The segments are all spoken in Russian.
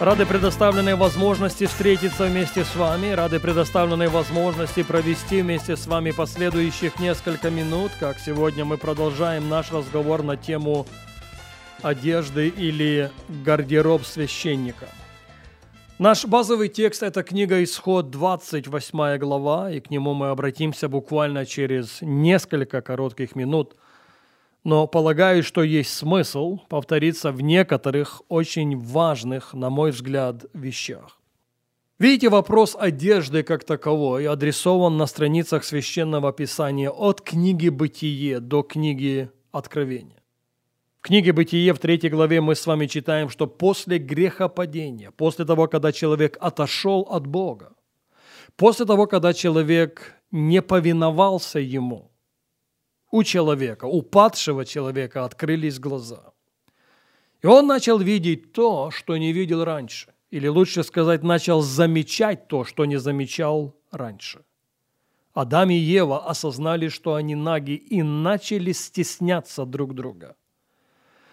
Рады предоставленной возможности встретиться вместе с вами, рады предоставленной возможности провести вместе с вами последующих несколько минут, как сегодня мы продолжаем наш разговор на тему одежды или гардероб священника. Наш базовый текст – это книга «Исход», 28 глава, и к нему мы обратимся буквально через несколько коротких минут – но полагаю, что есть смысл повториться в некоторых очень важных, на мой взгляд, вещах. Видите, вопрос одежды как таковой адресован на страницах Священного Писания от книги «Бытие» до книги «Откровения». В книге «Бытие» в третьей главе мы с вами читаем, что после грехопадения, после того, когда человек отошел от Бога, после того, когда человек не повиновался Ему – у человека, у падшего человека открылись глаза. И он начал видеть то, что не видел раньше. Или лучше сказать, начал замечать то, что не замечал раньше. Адам и Ева осознали, что они наги, и начали стесняться друг друга.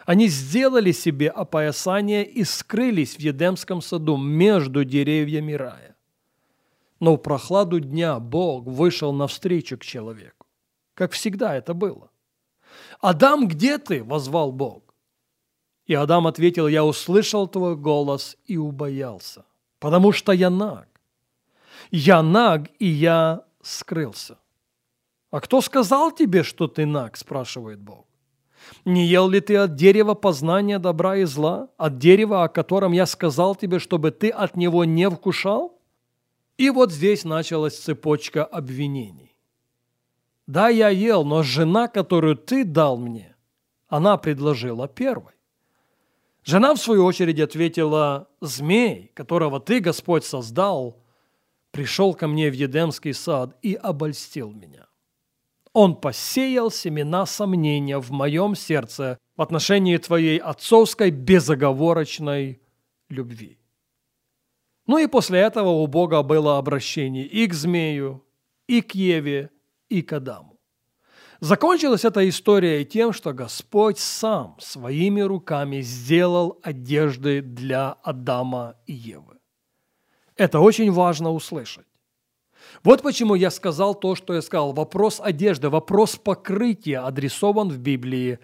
Они сделали себе опоясание и скрылись в Едемском саду между деревьями рая. Но в прохладу дня Бог вышел навстречу к человеку как всегда это было. «Адам, где ты?» – возвал Бог. И Адам ответил, «Я услышал твой голос и убоялся, потому что я наг. Я наг, и я скрылся». «А кто сказал тебе, что ты наг?» – спрашивает Бог. «Не ел ли ты от дерева познания добра и зла, от дерева, о котором я сказал тебе, чтобы ты от него не вкушал?» И вот здесь началась цепочка обвинений. Да, я ел, но жена, которую ты дал мне, она предложила первой. Жена, в свою очередь, ответила, «Змей, которого ты, Господь, создал, пришел ко мне в Едемский сад и обольстил меня. Он посеял семена сомнения в моем сердце в отношении твоей отцовской безоговорочной любви». Ну и после этого у Бога было обращение и к змею, и к Еве, и к Адаму. Закончилась эта история тем, что Господь сам своими руками сделал одежды для Адама и Евы. Это очень важно услышать. Вот почему я сказал то, что я сказал. Вопрос одежды, вопрос покрытия адресован в Библии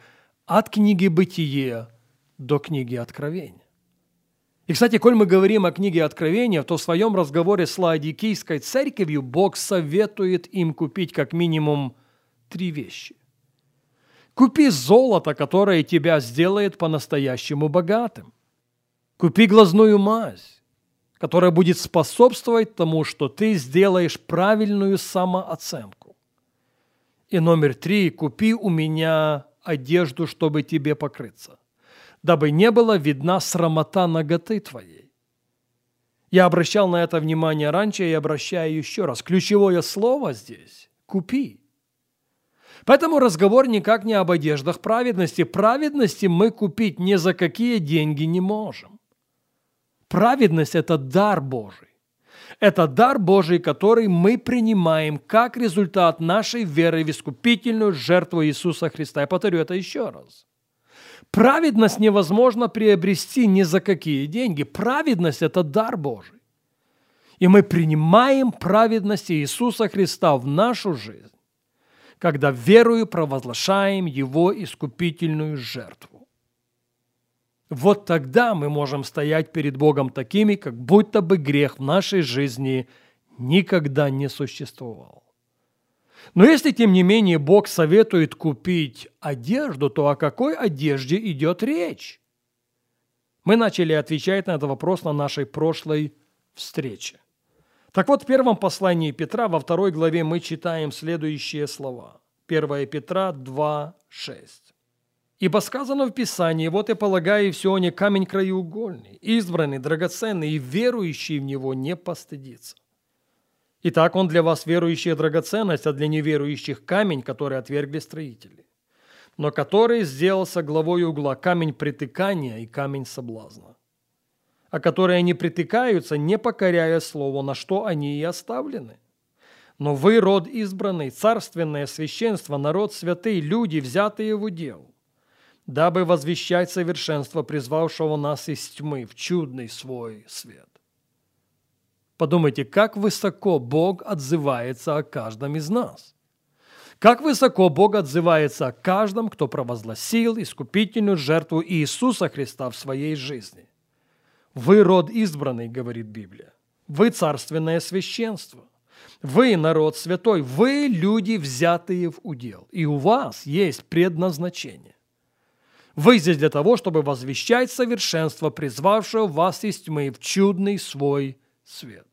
от книги «Бытие» до книги «Откровения». И, кстати, коль мы говорим о книге Откровения, то в своем разговоре с Ладикийской церковью Бог советует им купить как минимум три вещи. Купи золото, которое тебя сделает по-настоящему богатым. Купи глазную мазь, которая будет способствовать тому, что ты сделаешь правильную самооценку. И номер три – купи у меня одежду, чтобы тебе покрыться – дабы не была видна срамота ноготы твоей. Я обращал на это внимание раньше и обращаю еще раз. Ключевое слово здесь – купи. Поэтому разговор никак не об одеждах праведности. Праведности мы купить ни за какие деньги не можем. Праведность – это дар Божий. Это дар Божий, который мы принимаем как результат нашей веры в искупительную жертву Иисуса Христа. Я повторю это еще раз. Праведность невозможно приобрести ни за какие деньги. Праведность – это дар Божий. И мы принимаем праведность Иисуса Христа в нашу жизнь, когда верою провозглашаем Его искупительную жертву. Вот тогда мы можем стоять перед Богом такими, как будто бы грех в нашей жизни никогда не существовал. Но если, тем не менее, Бог советует купить одежду, то о какой одежде идет речь? Мы начали отвечать на этот вопрос на нашей прошлой встрече. Так вот, в первом послании Петра, во второй главе мы читаем следующие слова. 1 Петра 2, 6. Ибо сказано в Писании, вот и полагаю, все не камень краеугольный, избранный, драгоценный, и верующий в него не постыдится. Итак, он для вас верующая драгоценность, а для неверующих камень, который отвергли строители, но который сделался главой угла камень притыкания и камень соблазна, а которые они притыкаются, не покоряя слову, на что они и оставлены. Но вы род избранный, царственное священство, народ святый, люди, взятые в удел – дабы возвещать совершенство призвавшего нас из тьмы в чудный свой свет. Подумайте, как высоко Бог отзывается о каждом из нас. Как высоко Бог отзывается о каждом, кто провозгласил искупительную жертву Иисуса Христа в своей жизни. Вы род избранный, говорит Библия. Вы царственное священство. Вы народ святой. Вы люди, взятые в удел. И у вас есть предназначение. Вы здесь для того, чтобы возвещать совершенство, призвавшего вас из тьмы в чудный свой свет.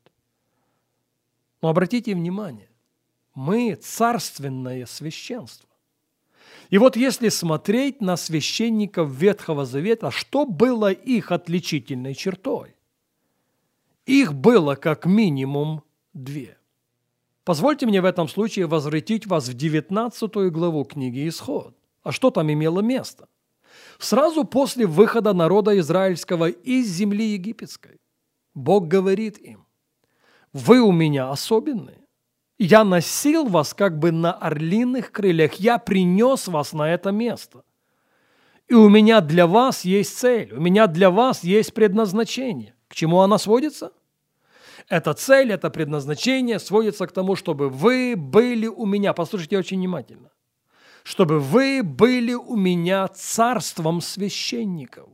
Но обратите внимание, мы царственное священство. И вот если смотреть на священников Ветхого Завета, что было их отличительной чертой? Их было как минимум две. Позвольте мне в этом случае возвратить вас в 19 главу книги «Исход». А что там имело место? Сразу после выхода народа израильского из земли египетской Бог говорит им, «Вы у меня особенные. Я носил вас как бы на орлиных крыльях, я принес вас на это место. И у меня для вас есть цель, у меня для вас есть предназначение. К чему она сводится? Эта цель, это предназначение сводится к тому, чтобы вы были у меня. Послушайте очень внимательно чтобы вы были у меня царством священников.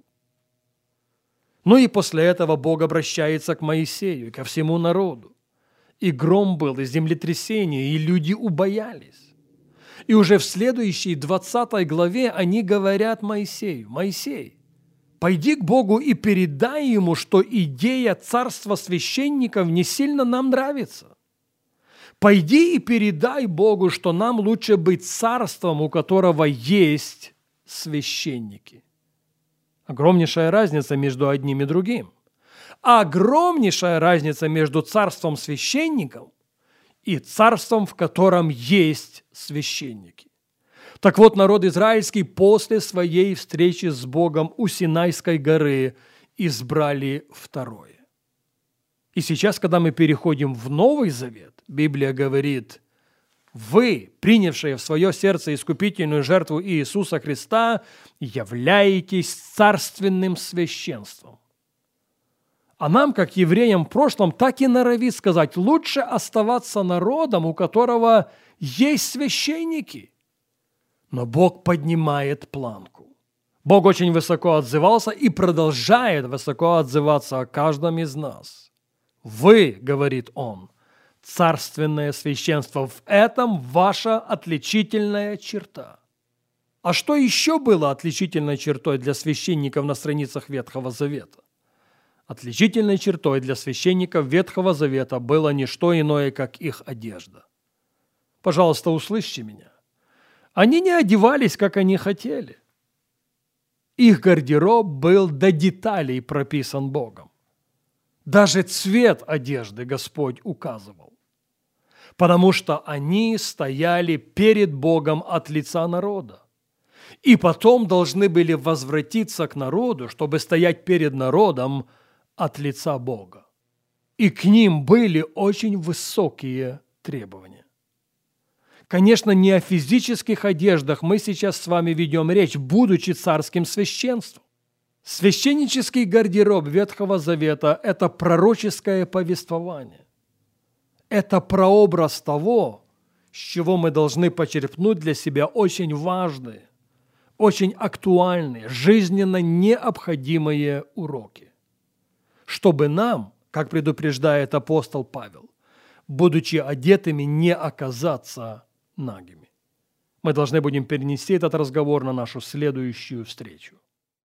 Ну и после этого Бог обращается к Моисею и ко всему народу. И гром был, и землетрясение, и люди убоялись. И уже в следующей 20 главе они говорят Моисею, «Моисей, пойди к Богу и передай ему, что идея царства священников не сильно нам нравится. Пойди и передай Богу, что нам лучше быть царством, у которого есть священники. Огромнейшая разница между одним и другим. Огромнейшая разница между царством священников и царством, в котором есть священники. Так вот, народ израильский после своей встречи с Богом у Синайской горы избрали второе. И сейчас, когда мы переходим в Новый Завет, Библия говорит, вы, принявшие в свое сердце искупительную жертву Иисуса Христа, являетесь царственным священством. А нам, как евреям в прошлом, так и норовит сказать, лучше оставаться народом, у которого есть священники. Но Бог поднимает планку. Бог очень высоко отзывался и продолжает высоко отзываться о каждом из нас – вы, говорит он, царственное священство, в этом ваша отличительная черта. А что еще было отличительной чертой для священников на страницах Ветхого Завета? Отличительной чертой для священников Ветхого Завета было не что иное, как их одежда. Пожалуйста, услышьте меня. Они не одевались, как они хотели. Их гардероб был до деталей прописан Богом. Даже цвет одежды Господь указывал, потому что они стояли перед Богом от лица народа. И потом должны были возвратиться к народу, чтобы стоять перед народом от лица Бога. И к ним были очень высокие требования. Конечно, не о физических одеждах мы сейчас с вами ведем речь, будучи царским священством. Священнический гардероб Ветхого Завета – это пророческое повествование. Это прообраз того, с чего мы должны почерпнуть для себя очень важные, очень актуальные, жизненно необходимые уроки. Чтобы нам, как предупреждает апостол Павел, будучи одетыми, не оказаться нагими. Мы должны будем перенести этот разговор на нашу следующую встречу.